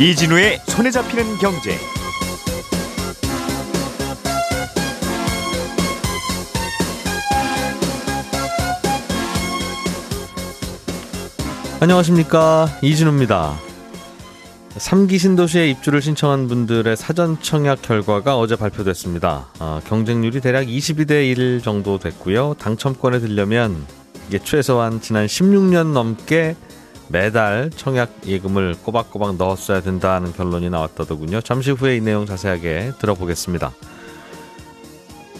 이진우의 손에 잡히는 경제. 안녕하십니까 이진우입니다. 3기 신도시에 입주를 신청한 분들의 사전 청약 결과가 어제 발표됐습니다. 어, 경쟁률이 대략 22대 1 정도 됐고요. 당첨권에 들려면 이게 최소한 지난 16년 넘게 매달 청약 예금을 꼬박꼬박 넣었어야 된다는 결론이 나왔더군요. 잠시 후에 이 내용 자세하게 들어보겠습니다.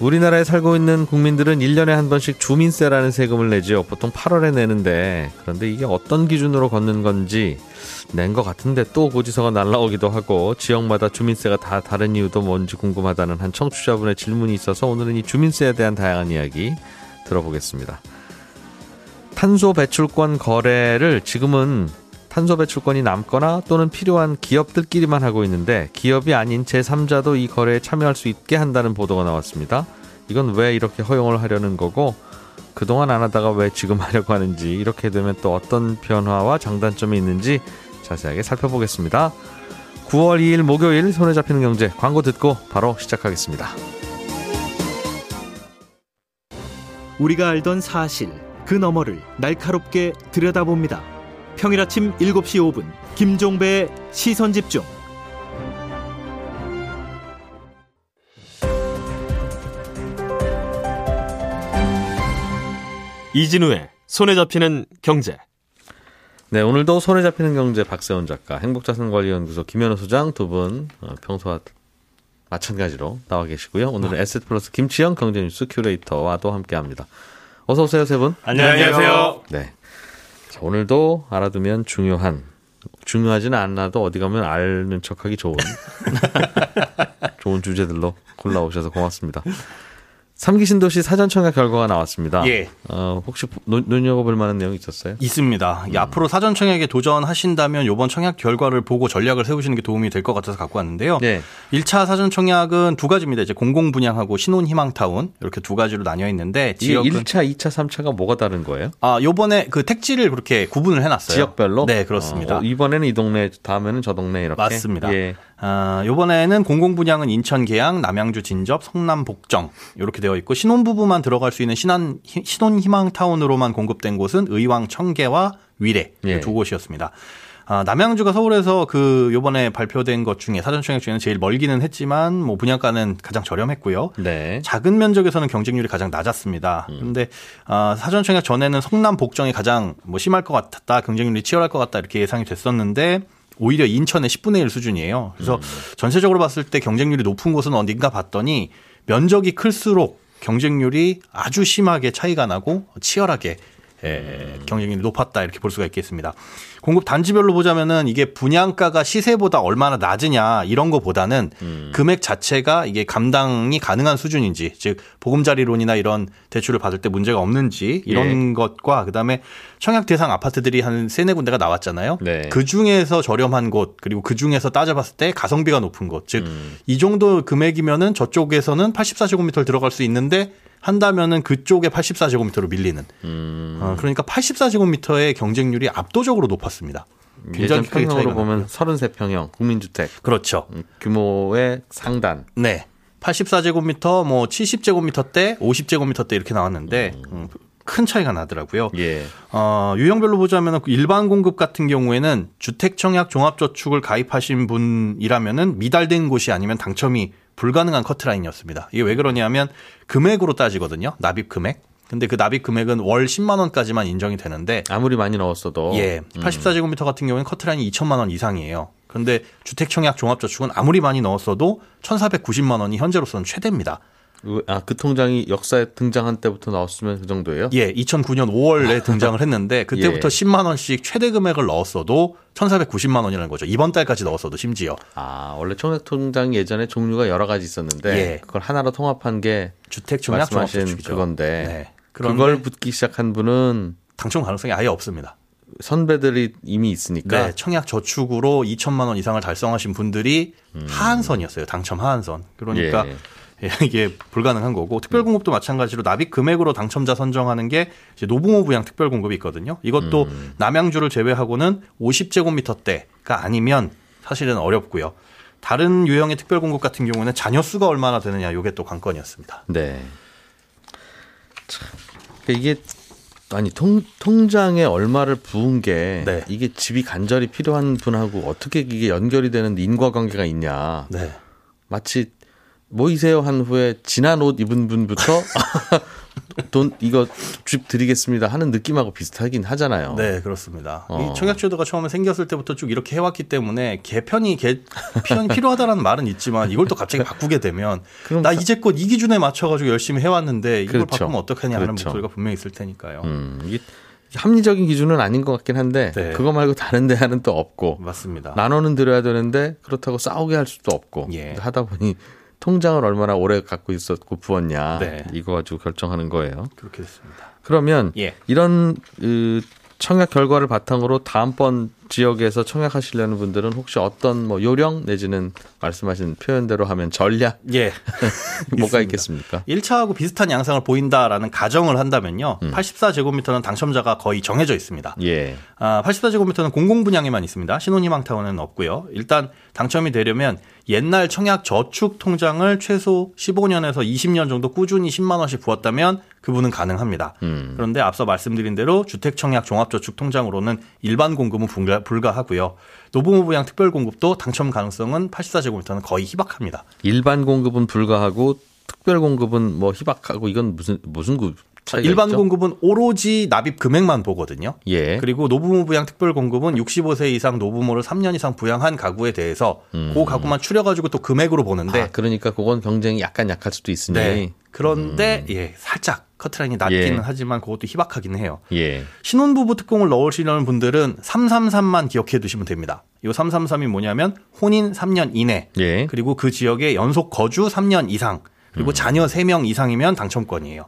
우리나라에 살고 있는 국민들은 1년에 한 번씩 주민세라는 세금을 내지요. 보통 8월에 내는데 그런데 이게 어떤 기준으로 걷는 건지 낸 것 같은데 또 고지서가 날라오기도 하고 지역마다 주민세가 다 다른 이유도 뭔지 궁금하다는 한 청취자분의 질문이 있어서 오늘은 이 주민세에 대한 다양한 이야기 들어보겠습니다. 탄소 배출권 거래를 지금은 탄소 배출권이 남거나 또는 필요한 기업들끼리만 하고 있는데 기업이 아닌 제3자도 이 거래에 참여할 수 있게 한다는 보도가 나왔습니다. 이건 왜 이렇게 허용을 하려는 거고 그동안 안 하다가 왜 지금 하려고 하는지 이렇게 되면 또 어떤 변화와 장단점이 있는지 자세하게 살펴보겠습니다. 9월 2일 목요일 손에 잡히는 경제 광고 듣고 바로 시작하겠습니다. 우리가 알던 사실 그 너머를 날카롭게 들여다봅니다. 평일 아침 7시 5분 김종배의 시선 집중. 이진우의 손에 잡히는 경제. 네, 오늘도 손에 잡히는 경제 박세훈 작가, 행복자산관리연구소 김현우 소장 두분 어, 평소와 마찬가지로 나와 계시고요. 오늘은 에셋플러스 김치영 경제뉴스 큐레이터와도 함께합니다. 어서 오세요, 세 분. 안녕하세요. 네. 자, 오늘도 알아두면 중요한 중요하지는 않아도 어디 가면 아는 척하기 좋은 좋은 주제들로 골라오셔서 고맙습니다. 삼기 신도시 사전 청약 결과가 나왔습니다. 예. 어, 혹시 노- 눈여겨볼 만한 내용 있었어요? 있습니다. 이 앞으로 사전 청약에 도전하신다면 이번 청약 결과를 보고 전략을 세우시는 게 도움이 될 것 같아서 갖고 왔는데요. 네. 1차 사전 청약은 두 가지입니다. 이제 공공 분양하고 신혼 희망 타운 이렇게 두 가지로 나뉘어 있는데 이 지역은 1차, 2차, 3차가 뭐가 다른 거예요? 아, 요번에 그 택지를 그렇게 구분을 해 놨어요. 지역별로? 네, 그렇습니다. 어, 이번에는 이 동네, 다음에는 저 동네 이렇게. 맞습니다. 예. 아, 요번에는 공공 분양은 인천 계양, 남양주 진접, 성남 복정 이렇게 되어 있고 신혼부부만 들어갈 수 있는 신한 신혼 희망 타운으로만 공급된 곳은 의왕 청계와 위례 이 예. 두 곳이었습니다. 아, 남양주가 서울에서 그 요번에 발표된 것 중에 사전 청약 중에는 제일 멀기는 했지만 뭐 분양가는 가장 저렴했고요. 네. 작은 면적에서는 경쟁률이 가장 낮았습니다. 그런데 아, 사전 청약 전에는 성남 복정이 가장 뭐 심할 것 같았다, 경쟁률이 치열할 것 같다 이렇게 예상이 됐었는데 오히려 인천의 10분의 1 수준이에요. 그래서 전체적으로 봤을 때 경쟁률이 높은 곳은 어딘가 봤더니 면적이 클수록 경쟁률이 아주 심하게 차이가 나고 치열하게 에, 경쟁률이 높았다 이렇게 볼 수가 있겠습니다. 공급 단지별로 보자면은 이게 분양가가 시세보다 얼마나 낮으냐 이런 거보다는 금액 자체가 이게 감당이 가능한 수준인지 즉 보금자리론이나 이런 대출을 받을 때 문제가 없는지 이런 것과 그다음에 청약 대상 아파트들이 한 세네 군데가 나왔잖아요. 네. 그 중에서 저렴한 곳 그리고 그 중에서 따져봤을 때 가성비가 높은 곳 즉이 정도 금액이면은 저쪽에서는 84제곱미터를 들어갈 수 있는데 한다면은 그쪽에 84제곱미터로 밀리는. 어, 그러니까 84제곱미터의 경쟁률이 압도적으로 높 았습니다. 예전 크게 평형으로 보면 나고요. 33평형 국민주택 그렇죠. 음, 규모의 상단. 네. 84제곱미터, 뭐 70제곱미터 때, 50제곱미터 때 이렇게 나왔는데 음, 큰 차이가 나더라고요. 예. 어, 유형별로 보자면 일반 공급 같은 경우에는 주택청약 종합저축을 가입하신 분이라면은 미달된 곳이 아니면 당첨이 불가능한 커트라인이었습니다. 이게 왜 그러냐면 금액으로 따지거든요. 납입 금액. 근데 그 납입 금액은 월 10만 원까지만 인정이 되는데 아무리 많이 넣었어도 예, 84제곱미터 같은 경우에는 커트라인이 2천만 원 이상이에요. 그런데 주택청약 종합저축은 아무리 많이 넣었어도 1,490만 원이 현재로서는 최대입니다. 아, 그 통장이 역사에 등장한 때부터 나왔으면 그 정도예요? 예, 2009년 5월에 등장을 했는데 그때부터 예. 10만 원씩 최대 금액을 넣었어도 1,490만 원이라는 거죠. 이번 달까지 넣었어도 심지어 아, 원래 청약 통장이 예전에 종류가 여러 가지 있었는데 예. 그걸 하나로 통합한 게 주택 청약 말씀하신 종합저축이죠. 그건데 네. 그런데 그걸 붙기 시작한 분은 당첨 가능성이 아예 없습니다. 선배들이 이미 있으니까 네, 청약 저축으로 2천만 원 이상을 달성하신 분들이 하한선이었어요. 당첨 하한선. 그러니까 예. 예, 이게 불가능한 거고 특별공급도 마찬가지로 납입 금액으로 당첨자 선정하는 게 이제 노붕호 부양 특별공급이 있거든요. 이것도 남양주를 제외하고는 50제곱미터 대가 아니면 사실은 어렵고요. 다른 유형의 특별 공급 같은 경우는 자녀 수가 얼마나 되느냐 이게 또 관건이었습니다. 네. 참, 이게 아니 통 통장에 얼마를 부은 게 네. 이게 집이 간절히 필요한 분하고 어떻게 이게 연결이 되는 인과관계가 있냐? 네. 마치 모이세요 한 후에 지난 옷 입은 분부터 돈 이거 집 드리겠습니다 하는 느낌하고 비슷하긴 하잖아요. 네, 그렇습니다. 어. 이 청약제도가 처음에 생겼을 때부터 쭉 이렇게 해왔기 때문에 개편이 개편이 필요하다라는 말은 있지만 이걸 또 갑자기 바꾸게 되면 나 사- 이제껏 이 기준에 맞춰가지고 열심히 해왔는데 이걸 그렇죠. 바꾸면 어떡하냐 하는 그렇죠. 목소리가 분명히 있을 테니까요. 음, 이게 합리적인 기준은 아닌 것 같긴 한데 네. 그거 말고 다른 데는 또 없고 맞습니다. 나눠는 드려야 되는데 그렇다고 싸우게 할 수도 없고 예. 하다 보니 통장을 얼마나 오래 갖고 있었고 부었냐 네. 이거 가지고 결정하는 거예요. 그렇게 됐습니다. 그러면 예. 이런 으, 청약 결과를 바탕으로 다음번 지역에서 청약하시려는 분들은 혹시 어떤 뭐 요령 내지는 말씀하신 표현대로 하면 전략 예. 뭐가. 있겠습니까? 1차하고 비슷한 양상을 보인다라는 가정을 한다면요. 음. 84제곱미터는 당첨자가 거의 정해져 있습니다. 예. 아, 84제곱미터는 공공 분양에만 있습니다. 신혼희망 타운은 없고요. 일단 당첨이 되려면 옛날 청약 저축 통장을 최소 15년에서 20년 정도 꾸준히 10만 원씩 부었다면 그분은 가능합니다. 음. 그런데 앞서 말씀드린 대로 주택청약 종합저축 통장으로는 일반 공급은 불가, 불가 하고요. 노부모 부양 특별 공급도 당첨 가능성은 84제곱미터는 거의 희박합니다. 일반 공급은 불가하고 특별 공급은 뭐 희박하고 이건 무슨 무슨 구 일반 있죠? 공급은 오로지 납입 금액만 보거든요. 예. 그리고 노부모 부양 특별 공급은 65세 이상 노부모를 3년 이상 부양한 가구에 대해서 그 가구만 추려가지고 또 금액으로 보는데 음. 아, 그러니까 그건 경쟁이 약간 약할 수도 있으니. 네. 그런데 예 살짝 커트라인이 낮기는 예. 하지만 그것도 희박하긴 해요. 예. 신혼부부 특공을 넣으시려는 분들은 333만 기억해 두시면 됩니다. 이 333이 뭐냐면 혼인 3년 이내 예. 그리고 그 지역에 연속 거주 3년 이상 그리고 자녀 3명 이상이면 당첨권이에요.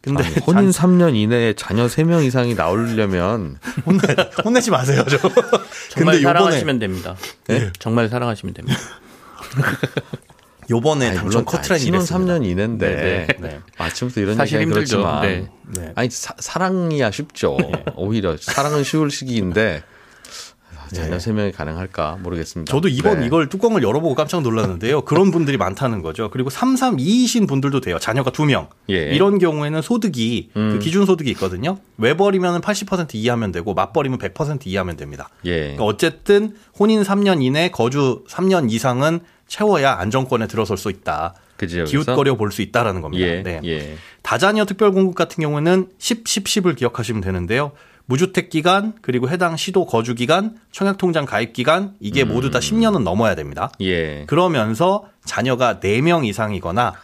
근데 아니, 혼인 3년 이내에 자녀 3명 이상이 나오려면 혼내, 혼내지 마세요, 저. 정말 근데 요번에 사랑하시면 됩니다. 네? 정말 사랑하시면 됩니다. 요번에 아니, 당첨 물론 커트라인이 신혼 됐습니다. 3년 이내인데 네, 네. 아침부터 이런 사실 얘기가 힘들죠. 그렇지만 네. 네. 아니 사, 사랑이야 쉽죠. 오히려 사랑은 쉬울 시기인데 아, 자녀 세 명이 가능할까 모르겠습니다. 저도 이번 네. 이걸 뚜껑을 열어보고 깜짝 놀랐는데요. 그런 분들이 많다는 거죠. 그리고 332이신 분들도 돼요. 자녀가 2명. 예. 이런 경우에는 소득이 음. 그 기준 소득이 있거든요. 외벌이면 80% 이하면 되고 맞벌이면 100% 이하면 됩니다. 예. 그러니까 어쨌든 혼인 3년 이내 거주 3년 이상은 채워야 안정권에 들어설 수 있다. 그 지역에서 기웃거려 볼 수 있다라는 겁니다. 예. 네. 예. 다자녀 특별 공급 같은 경우는 10, 10, 10을 기억하시면 되는데요. 무주택 기간 그리고 해당 시도 거주 기간, 청약 통장 가입 기간 이게 음. 모두 다 10년은 넘어야 됩니다. 예. 그러면서 자녀가 4명 이상이거나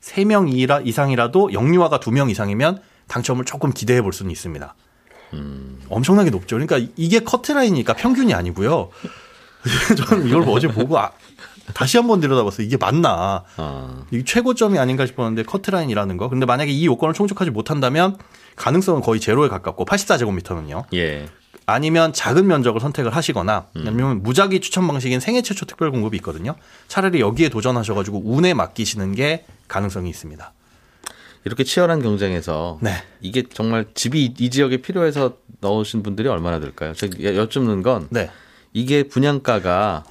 3명 이상이라도 영유아가 2명 이상이면 당첨을 조금 기대해 볼 수는 있습니다. 음. 엄청나게 높죠. 그러니까 이게 커트라인이니까 평균이 아니고요. 저는 이걸 어제 보고 아, 다시 한번 들여다봤어요. 이게 맞나? 아. 이게 최고점이 아닌가 싶었는데 커트라인이라는 거. 근데 만약에 이 요건을 충족하지 못한다면 가능성은 거의 제로에 가깝고 84제곱미터는요. 예. 아니면 작은 면적을 선택을 하시거나 아니면 무작위 추천 방식인 생애 최초 특별 공급이 있거든요. 차라리 여기에 도전하셔가지고 운에 맡기시는 게 가능성이 있습니다. 이렇게 치열한 경쟁에서 네. 이게 정말 집이 이 지역에 필요해서 넣으신 분들이 얼마나 될까요? 제가 여쭙는 건 네. 이게 분양가가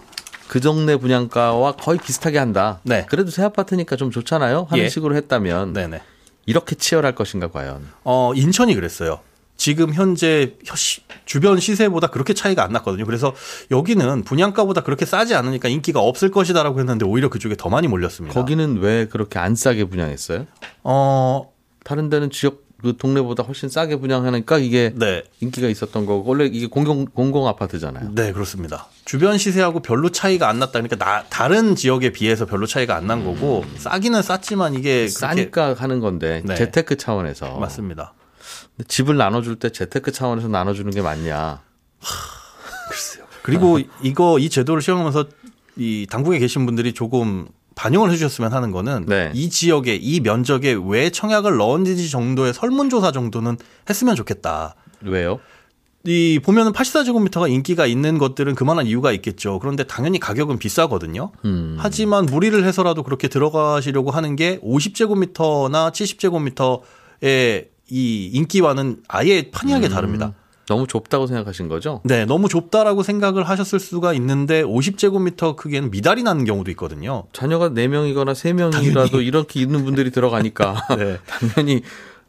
그 동네 분양가와 거의 비슷하게 한다. 네. 그래도 새 아파트니까 좀 좋잖아요. 하는 예. 식으로 했다면 네네. 이렇게 치열할 것인가 과연. 어, 인천이 그랬어요. 지금 현재 시- 주변 시세보다 그렇게 차이가 안 났거든요. 그래서 여기는 분양가보다 그렇게 싸지 않으니까 인기가 없을 것이다라고 했는데 오히려 그쪽에 더 많이 몰렸습니다. 거기는 왜 그렇게 안 싸게 분양했어요? 어, 다른 데는 지역 그 동네보다 훨씬 싸게 분양하니까 이게 네. 인기가 있었던 거고 원래 이게 공공 공공 아파트잖아요. 네, 그렇습니다. 주변 시세하고 별로 차이가 안 났다. 그러니까 나, 다른 지역에 비해서 별로 차이가 안 난 거고 싸기는 쌌지만 이게 싸니까 하는 건데 네. 재테크 차원에서 맞습니다. 집을 나눠줄 때 재테크 차원에서 나눠주는 게 맞냐? 그리고 이거 이 제도를 시행하면서 이 당국에 계신 분들이 조금 반영을 해주셨으면 하는 거는 네. 이 지역에 이 면적에 왜 청약을 넣었는지 정도의 설문조사 정도는 했으면 좋겠다. 왜요? 이 보면은 84제곱미터가 인기가 있는 것들은 그만한 이유가 있겠죠. 그런데 당연히 가격은 비싸거든요. 음. 하지만 무리를 해서라도 그렇게 들어가시려고 하는 게 50제곱미터나 70제곱미터의 이 인기와는 아예 판이하게 다릅니다. 너무 좁다고 생각하신 거죠? 네, 너무 좁다라고 생각을 하셨을 수가 있는데 50제곱미터 크기에는 미달이 나는 경우도 있거든요. 자녀가 4명이거나 3명이라도 이렇게 있는 분들이 들어가니까 네. 당연히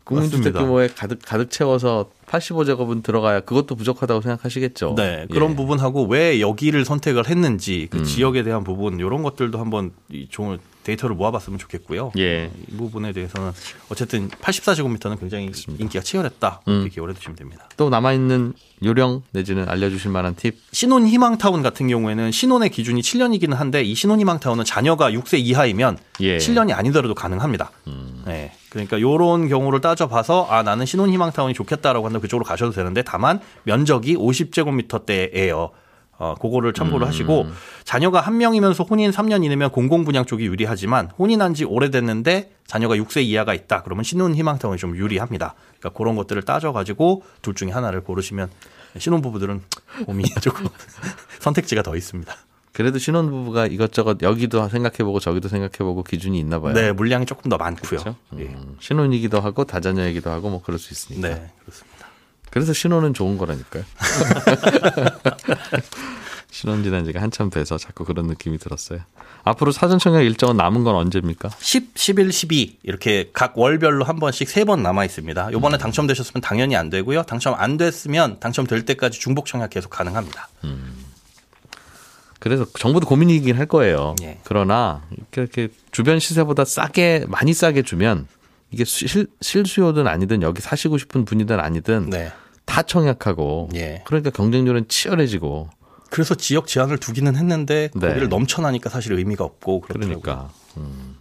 국민주택. 규모에 가득 가득 채워서 85제곱은 들어가야 그것도 부족하다고 생각하시겠죠. 네, 그런 예. 부분하고 왜 여기를 선택을 했는지 그 음. 지역에 대한 부분 이런 것들도 한번 이 종을 데이터를 모아봤으면 좋겠고요. 예. 이 부분에 대해서는 어쨌든 84제곱미터는 굉장히 인기가 치열했다 음. 이렇게 기억을 해두시면 됩니다. 또 남아 있는 요령 내지는 알려주실 만한 팁. 신혼 희망타운 같은 경우에는 신혼의 기준이 7년이기는 한데 이 신혼 희망타운은 자녀가 6세 이하이면 예. 7년이 아니더라도 가능합니다. 네. 그러니까 요런 경우를 따져봐서 아 나는 신혼 희망타운이 좋겠다라고 한다면 그쪽으로 가셔도 되는데 다만 면적이 50제곱미터대예요. 어, 그거를 참고를 하시고 자녀가 한 명이면서 혼인 3년 이내면 공공 분양 쪽이 유리하지만 혼인한 지 오래됐는데 자녀가 6세 이하가 있다. 그러면 신혼 희망타운이 좀 유리합니다. 그러니까 그런 것들을 따져 가지고 둘 중에 하나를 고르시면 신혼 부부들은 고민이 조금 선택지가 더 있습니다. 그래도 신혼부부가 이것저것 여기도 생각해보고 저기도 생각해보고 기준이 있나 봐요. 네, 물량이 조금 더 많고요. 그렇죠? 예. 음, 신혼이기도 하고 다자녀이기도 하고 뭐 그럴 수 있으니까. 네, 그렇습니다. 그래서 신혼은 좋은 거라니까요. 신혼 지난 지가 한참 돼서 자꾸 그런 느낌이 들었어요. 앞으로 사전 청약 일정은 남은 건 언제입니까? 10, 11, 12 이렇게 각 월별로 한 번씩 세 번 남아 있습니다. 음. 요번에 당첨되셨으면 당연히 안 되고요. 당첨 안 됐으면 당첨될 때까지 중복 청약 계속 가능합니다. 그래서 정부도 고민이긴 할 거예요. 예. 그러나 이렇게, 이렇게 주변 시세보다 싸게 많이 싸게 주면 이게 실, 실수요든 아니든 여기 사시고 싶은 분이든 아니든 네. 다 청약하고 예. 그러니까 경쟁률은 치열해지고 그래서 지역 제한을 두기는 했는데 네. 거기를 넘쳐나니까 사실 의미가 없고 그렇더라고요. 그러니까. 음.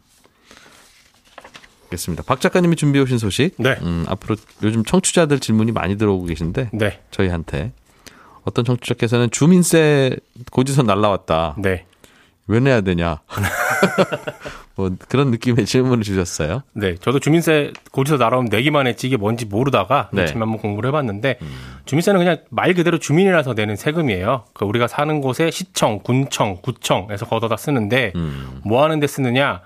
알겠습니다. 박 작가님이 준비해 오신 소식. 네. 음, 앞으로 요즘 청취자들 질문이 많이 들어오고 계신데 네. 저희한테 어떤 청취자께서는 주민세 고지서 날라왔다. 네. 왜 내야 되냐. 뭐 그런 느낌의 질문을 주셨어요. 네, 저도 주민세 고지서 날아오면 내기만 했지 이게 뭔지 모르다가 네. 처음 한번 공부를 해봤는데 주민세는 그냥 말 그대로 주민이라서 내는 세금이에요. 그 우리가 사는 곳에 시청, 군청, 구청에서 걷어다 쓰는데 음. 뭐 하는데 쓰느냐?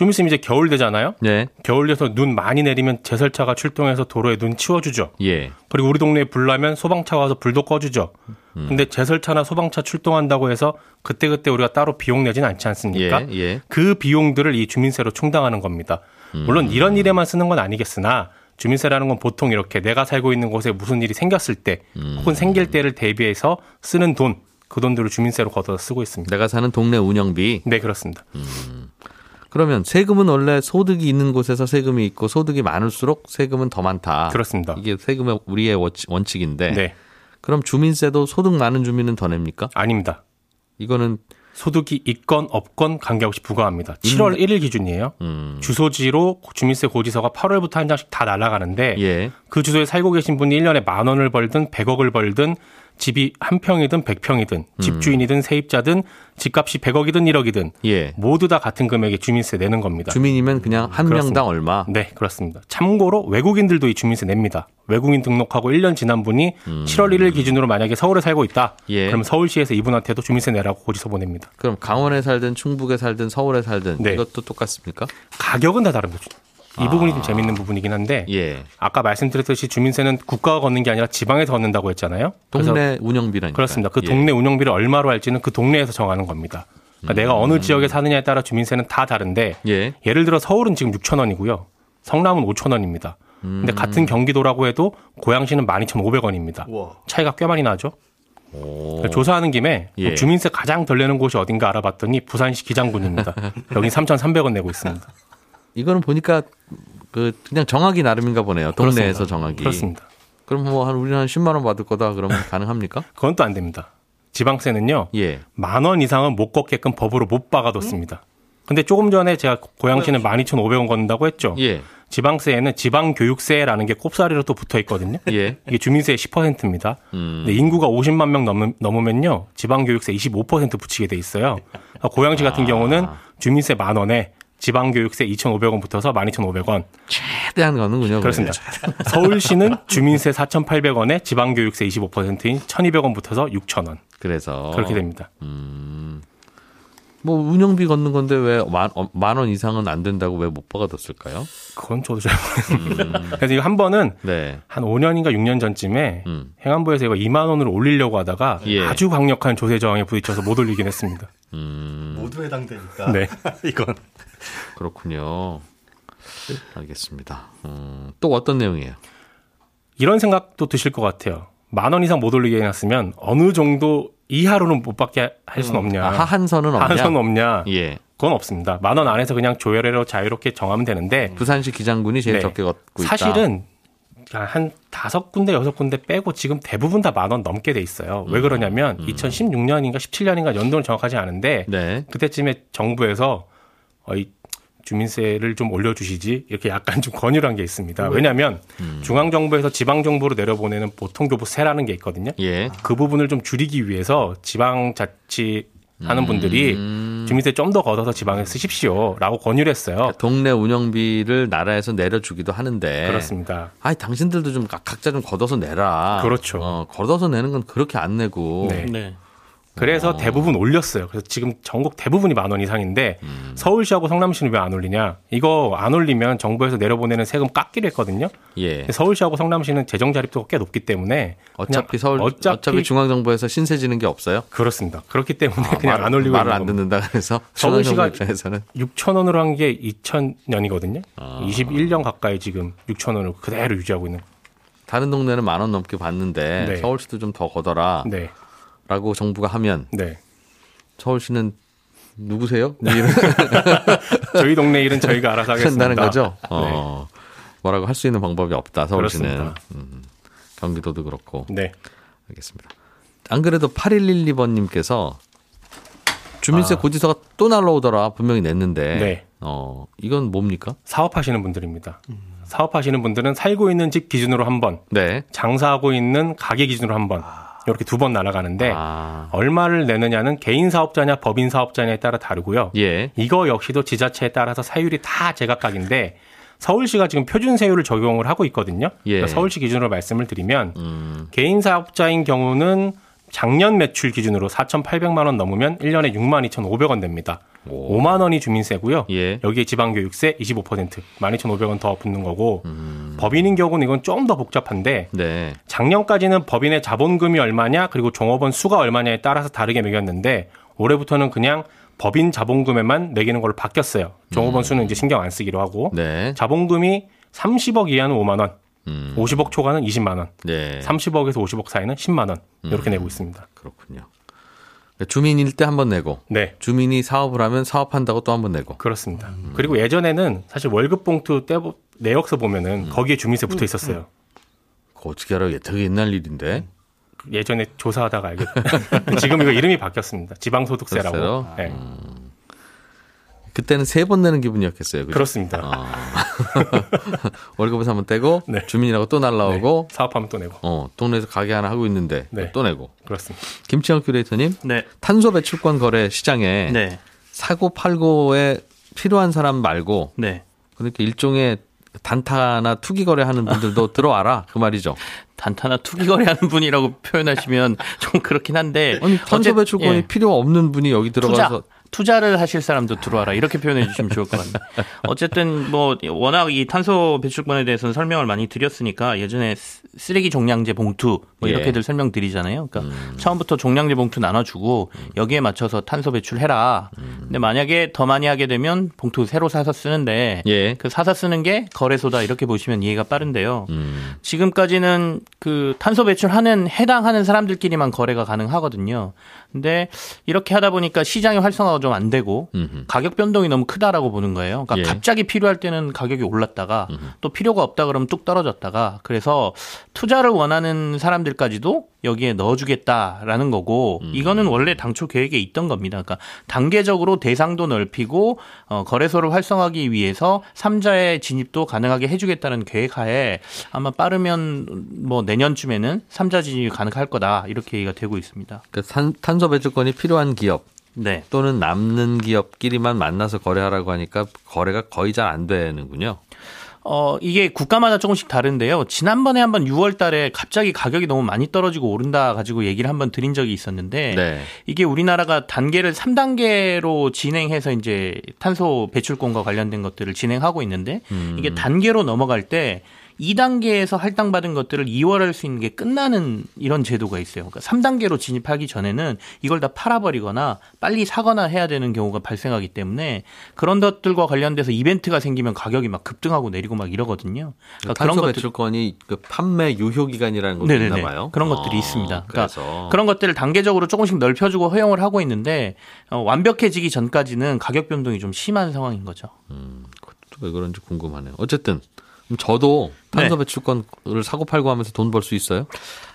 좀 있으면 이제 겨울 되잖아요. 네. 겨울 돼서 눈 많이 내리면 제설차가 출동해서 도로에 눈 치워주죠. 예. 그리고 우리 동네에 불 나면 소방차 와서 불도 꺼주죠. 음. 근데 제설차나 소방차 출동한다고 해서 그때그때 우리가 따로 비용 내지는 않지 않습니까? 예. 예. 그 비용들을 이 주민세로 충당하는 겁니다. 물론 이런 일에만 쓰는 건 아니겠으나 주민세라는 건 보통 이렇게 내가 살고 있는 곳에 무슨 일이 생겼을 때 혹은 생길 때를 대비해서 쓰는 돈, 그 돈들을 주민세로 걷어 쓰고 있습니다. 내가 사는 동네 운영비. 네, 그렇습니다. 그러면 세금은 원래 소득이 있는 곳에서 세금이 있고 소득이 많을수록 세금은 더 많다. 그렇습니다. 이게 세금의 우리의 원칙- 원칙인데. 네, 그럼 주민세도 소득 많은 주민은 더 냅니까? 아닙니다. 이거는 소득이 있건 없건 관계없이 부과합니다. 7월 1일 기준이에요. 음. 주소지로 주민세 고지서가 8월부터 한 장씩 다 날아가는데 예. 그 주소에 살고 계신 분이 1년에 만 원을 벌든 100억을 벌든 집이 한 평이든 100평이든 음. 집주인이든 세입자든 집값이 100억이든 1억이든 예. 모두 다 같은 금액의 주민세 내는 겁니다. 주민이면 그냥 한 그렇습니다. 명당 얼마? 네, 그렇습니다. 참고로 외국인들도 이 주민세 냅니다. 외국인 등록하고 1년 지난 분이 7월 1일 기준으로 만약에 서울에 살고 있다. 음. 예. 그럼 서울시에서 이분한테도 주민세 내라고 고지서 보냅니다. 그럼 강원에 살든 충북에 살든 서울에 살든 네. 이것도 똑같습니까? 가격은 다 다릅니다. 이 부분이 좀 재밌는 부분이긴 한데 아. 예. 아까 말씀드렸듯이 주민세는 국가가 걷는 게 아니라 지방에서 걷는다고 했잖아요. 동네 운영비라니까. 그렇습니다. 그 예. 동네 운영비를 얼마로 할지는 그 동네에서 정하는 겁니다. 그러니까 내가 어느 지역에 사느냐에 따라 주민세는 다 다른데 예. 예를 들어 서울은 지금 6천 원이고요. 성남은 5천 원입니다. 음. 근데 같은 경기도라고 해도 고양시는 12,500원입니다. 우와. 차이가 꽤 많이 나죠. 오. 조사하는 김에 예. 주민세 가장 덜 내는 곳이 어딘가 알아봤더니 부산시 기장군입니다. 여기 3,300원 내고 있습니다. 이거는 보니까 그 그냥 정하기 나름인가 보네요. 동네에서 그렇습니다. 정하기. 그렇습니다. 그럼 뭐 한 우리는 한 10만 원 받을 거다 그러면 가능합니까? 그건 또 안 됩니다. 지방세는요. 예. 만 원 이상은 못 걷게끔 법으로 못 박아뒀습니다. 근데 조금 전에 제가 고양시는 12,500원 걷는다고 했죠. 예. 지방세에는 지방교육세라는 게 꼽사리로 또 붙어 있거든요. 예. 이게 주민세의 10%입니다. 음. 근데 인구가 50만 명 넘으, 넘으면요. 지방교육세 25% 붙이게 돼 있어요. 그러니까 고양시 같은 아. 경우는 주민세 만 원에 지방교육세 2,500원 붙어서 12,500원. 최대한 거는군요. 그렇습니다. 서울시는 주민세 4,800원에 지방교육세 25%인 1,200원 붙어서 6,000원. 그래서 그렇게 됩니다. 뭐 운영비 걷는 건데 왜 만원 이상은 안 된다고 왜 못 받았을까요? 그건 저도 잘 모르겠습니다. 그래서 이거 한 번은 네. 한 5년인가 6년 전쯤에 음. 행안부에서 이거 2만 원으로 올리려고 하다가 예. 아주 강력한 조세 저항에 부딪혀서 못 올리긴 했습니다. 음, 모두 해당되니까. 네. 이건 그렇군요. 알겠습니다. 음, 또 어떤 내용이에요? 이런 생각도 드실 것 같아요. 만 원 이상 못 올리게 해놨으면 어느 정도 이하로는 못 받게 할 수는 없냐. 아, 하한선은 없냐? 하한선 없냐. 예. 그건 없습니다. 만 원 안에서 그냥 조혈회로 자유롭게 정하면 되는데 부산시 기장군이 제일 네. 적게 걷고 있다. 사실은 한 다섯 군데 여섯 군데 빼고 지금 대부분 다 만 원 넘게 돼 있어요. 왜 그러냐면 2016년인가 17년인가 연도는 정확하지 않은데 네. 그때쯤에 정부에서 어, 이 주민세를 좀 올려주시지 이렇게 약간 좀 권유를 한 게 있습니다. 왜냐하면 중앙 정부에서 지방 정부로 내려보내는 보통교부세라는 게 있거든요. 예. 그 부분을 좀 줄이기 위해서 지방 자치 하는 분들이 주민세 좀 더 걷어서 지방에 쓰십시오라고 권유를 했어요. 동네 운영비를 나라에서 내려주기도 하는데. 그렇습니다. 아니 당신들도 좀 각- 각자 좀 걷어서 내라. 그렇죠. 어, 걷어서 내는 건 그렇게 안 내고. 네. 네. 그래서 대부분 올렸어요. 그래서 지금 전국 대부분이 만 원 이상인데 서울시하고 성남시는 왜 안 올리냐? 이거 안 올리면 정부에서 내려보내는 세금 깎기로 했거든요. 예. 서울시하고 성남시는 재정 자립도가 꽤 높기 때문에 어차피 서울 어차피, 어차피 중앙정부에서 신세 지는 게 없어요. 그렇습니다. 그렇기 때문에 아, 그냥 말- 안 올리고 말을 안. 듣는다 그래서 서울시가- 입장에서는 6천 원으로 한 게 2000년이거든요. 아. 21년 가까이 지금 6천 원을 그대로 유지하고 있는. 다른 동네는 만 원 넘게 받는데 네. 서울시도 좀더 걷어라 라고 네, 정부가 하면 네. 서울시는 누구세요? 저희 동네 일은 저희가 알아서 하겠습니다. 한다는 거죠. 네. 어, 뭐라고 할 수 있는 방법이 없다. 서울시는. 음, 경기도도 그렇고 네. 알겠습니다. 안 그래도 8112번님께서 주민세 고지서가 또 날라오더라 분명히 냈는데 아. 네. 어 이건 뭡니까? 사업하시는 분들입니다. 사업하시는 분들은 살고 있는 집 기준으로 한 번, 네. 장사하고 있는 가게 기준으로 한 번, 이렇게 두 번 날아가는데 아, 얼마를 내느냐는 개인 사업자냐 법인 사업자냐에 따라 다르고요. 예. 이거 역시도 지자체에 따라서 사율이 다 제각각인데 서울시가 지금 표준 세율을 적용을 하고 있거든요. 예. 그러니까 서울시 기준으로 말씀을 드리면 음, 개인 사업자인 경우는 작년 매출 기준으로 4,800만 원 넘으면 1년에 6만 2,500원 됩니다. 오. 5만 원이 주민세고요. 예. 여기에 지방교육세 25% 12,500원 더 붙는 거고 음. 법인인 경우는 이건 좀 더 복잡한데 네. 작년까지는 법인의 자본금이 얼마냐 그리고 종업원 수가 얼마냐에 따라서 다르게 매겼는데 올해부터는 그냥 법인 자본금에만 매기는 걸로 바뀌었어요. 종업원 수는 이제 신경 안 쓰기로 하고 음. 네. 자본금이 30억 이하는 5만 원, 음, 50억 초과는 20만 원, 네. 30억에서 50억 사이는 10만 원 이렇게 음. 내고 있습니다. 그렇군요. 주민일 때 한 번 내고 네. 주민이 사업을 하면 사업한다고 또 한 번 내고. 그렇습니다. 음. 그리고 예전에는 사실 월급 봉투 떼 내역서 보면은 음. 거기에 주민세 붙어 있었어요. 그거 어떻게 알아요? 되게 옛날 일인데. 예전에 조사하다가 알게. 지금 이거 이름이 바뀌었습니다. 지방소득세라고. 네. 그때는 세 번 내는 기분이었겠어요. 그죠? 그렇습니다. 아. 월급에서 한번 떼고 네. 주민이라고 또 날라오고 네. 사업하면 또 내고. 어, 동네에서 가게 하나 하고 있는데 네. 또 내고. 그렇습니다. 김치영 큐레이터님, 네. 탄소 배출권 거래 시장에 네. 사고 팔고에 필요한 사람 말고 네. 그러니까 일종의 단타나 투기 거래하는 분들도 들어와라 그 말이죠. 단타나 투기 거래하는 분이라고 표현하시면 좀 그렇긴 한데 아니 탄소 배출권이 예. 필요 없는 분이 여기 들어가서 투자, 를 하실 사람도 들어와라 이렇게 표현해 주시면 좋을 것 같습니다. 어쨌든 뭐 워낙 이 탄소 배출권에 대해서는 설명을 많이 드렸으니까 예전에 쓰- 쓰레기 종량제 봉투 뭐 예. 이렇게들 설명드리잖아요. 그러니까 처음부터 종량제 봉투 나눠주고 여기에 맞춰서 탄소 배출해라. 근데 만약에 더 많이 하게 되면 봉투 새로 사서 쓰는데 예. 그 사서 쓰는 게 거래소다 이렇게 보시면 이해가 빠른데요. 음, 지금까지는 그 탄소 배출하는 해당하는 사람들끼리만 거래가 가능하거든요. 근데 이렇게 하다 보니까 시장의 활성화가 좀 안 되고 음흠. 가격 변동이 너무 크다라고 보는 거예요. 그러니까 예. 갑자기 필요할 때는 가격이 올랐다가 또 필요가 없다 그러면 뚝 떨어졌다가 그래서 투자를 원하는 사람들까지도 여기에 넣어주겠다라는 거고 이거는 원래 당초 계획에 있던 겁니다. 그러니까 단계적으로 대상도 넓히고 어, 거래소를 활성화하기 위해서 삼자의 진입도 가능하게 해주겠다는 계획하에 아마 빠르면 뭐 내년쯤에는 삼자 진입이 가능할 거다 이렇게 얘기가 되고 있습니다. 그 탄, 탄소 배출권이 필요한 기업 네. 또는 남는 기업끼리만 만나서 거래하라고 하니까 거래가 거의 잘 안 되는군요. 어, 이게 국가마다 조금씩 다른데요. 지난번에 한번 6월 달에 갑자기 가격이 너무 많이 떨어지고 오른다 가지고 얘기를 한번 드린 적이 있었는데 네. 이게 우리나라가 단계를 3단계로 진행해서 이제 탄소 배출권과 관련된 것들을 진행하고 있는데 음. 이게 단계로 넘어갈 때 2단계에서 할당받은 것들을 2월할 수 있는 게 끝나는 이런 제도가 있어요. 그러니까 3단계로 진입하기 전에는 이걸 다 팔아버리거나 빨리 사거나 해야 되는 경우가 발생하기 때문에 그런 것들과 관련돼서 이벤트가 생기면 가격이 막 급등하고 내리고 막 이러거든요. 그러니까 탄소 것들- 배출권이 그 판매 유효 기간이라는 것도 네네네. 있나 봐요. 그런 것들이 어, 있습니다. 그러니까 그래서 그런 것들을 단계적으로 조금씩 넓혀주고 허용을 하고 있는데 어, 완벽해지기 전까지는 가격 변동이 좀 심한 상황인 거죠. 그것도 왜 그런지 궁금하네요. 어쨌든 저도 탄소 네. 배출권을 사고 팔고 하면서 돈 벌 수 있어요?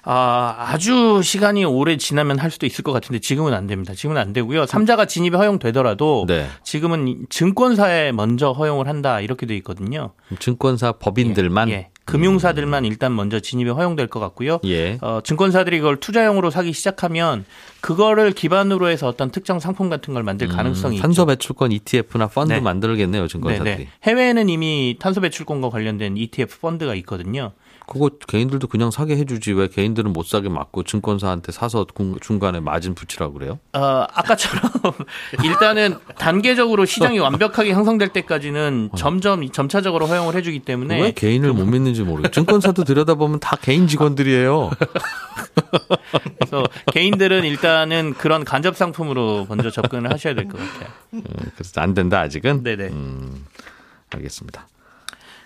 아, 아주 시간이 오래 지나면 할 수도 있을 것 같은데 지금은 안 됩니다. 지금은 안 되고요. 삼자가 진입이 허용되더라도 네. 지금은 증권사에 먼저 허용을 한다 이렇게 돼 있거든요. 증권사 법인들만 예. 금융사들만 일단 먼저 진입이 허용될 것 같고요. 예. 어, 증권사들이 이걸 투자용으로 사기 시작하면 그거를 기반으로 해서 어떤 특정 상품 같은 걸 만들 가능성이 음, 탄소. 배출권 ETF나 펀드 네. 만들겠네요, 증권사들이. 네네. 해외에는 이미 탄소 배출권과 관련된 ETF 펀드가 있거든요. 그거 개인들도 그냥 사게 해주지 왜 개인들은 못 사게 막고 증권사한테 사서 군- 중간에 마진 붙이라고 그래요? 어, 아까처럼 일단은 단계적으로 시장이 완벽하게 형성될 때까지는 점점 점차적으로 허용을 해주기 때문에 왜 개인을 못 믿는지 모르겠어요. 증권사도 들여다보면 다 개인 직원들이에요. 그래서 개인들은 일단은 그런 간접 상품으로 먼저 접근을 하셔야 될 것 같아요. 어, 그래서 안 된다 아직은. 네네. 음, 알겠습니다.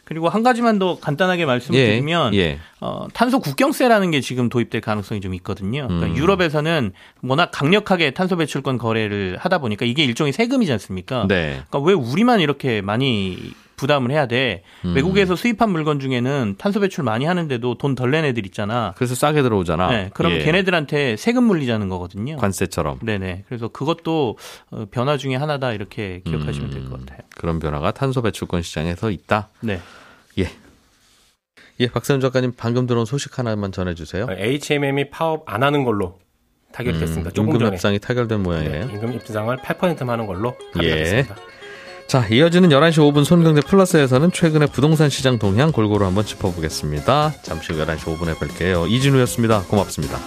그리고 한 가지만 더 간단하게 말씀드리면 예, 예. 어, 탄소 국경세라는 게 지금 도입될 가능성이 좀 있거든요. 그러니까 음. 유럽에서는 워낙 강력하게 탄소 배출권 거래를 하다 보니까 이게 일종의 세금이지 않습니까? 네. 그러니까 왜 우리만 이렇게 많이 부담을 해야 돼? 음. 외국에서 수입한 물건 중에는 탄소 배출 많이 하는데도 돈 덜 낸 애들 있잖아. 그래서 싸게 들어오잖아. 네, 그러면 예. 걔네들한테 세금 물리자는 거거든요. 관세처럼. 네네. 그래서 그것도 어, 변화 중에 하나다 이렇게 기억하시면 될 음. 것 같아요. 그런 변화가 탄소 배출권 시장에서 있다. 네. 예. 예, 박세훈 작가님 방금 들어온 소식 하나만 전해주세요. HMM이 파업 안 하는 걸로 음, 됐습니다. 조금 임금 전에 협상이 타결된 모양이에요. 네, 임금 입장을 8%만 하는 걸로 예. 타결됐습니다. 자, 이어지는 11시 5분 손경제 플러스에서는 최근의 부동산 시장 동향 골고루 한번 짚어보겠습니다. 잠시 후 11시 5분에 뵐게요. 이진우였습니다. 고맙습니다.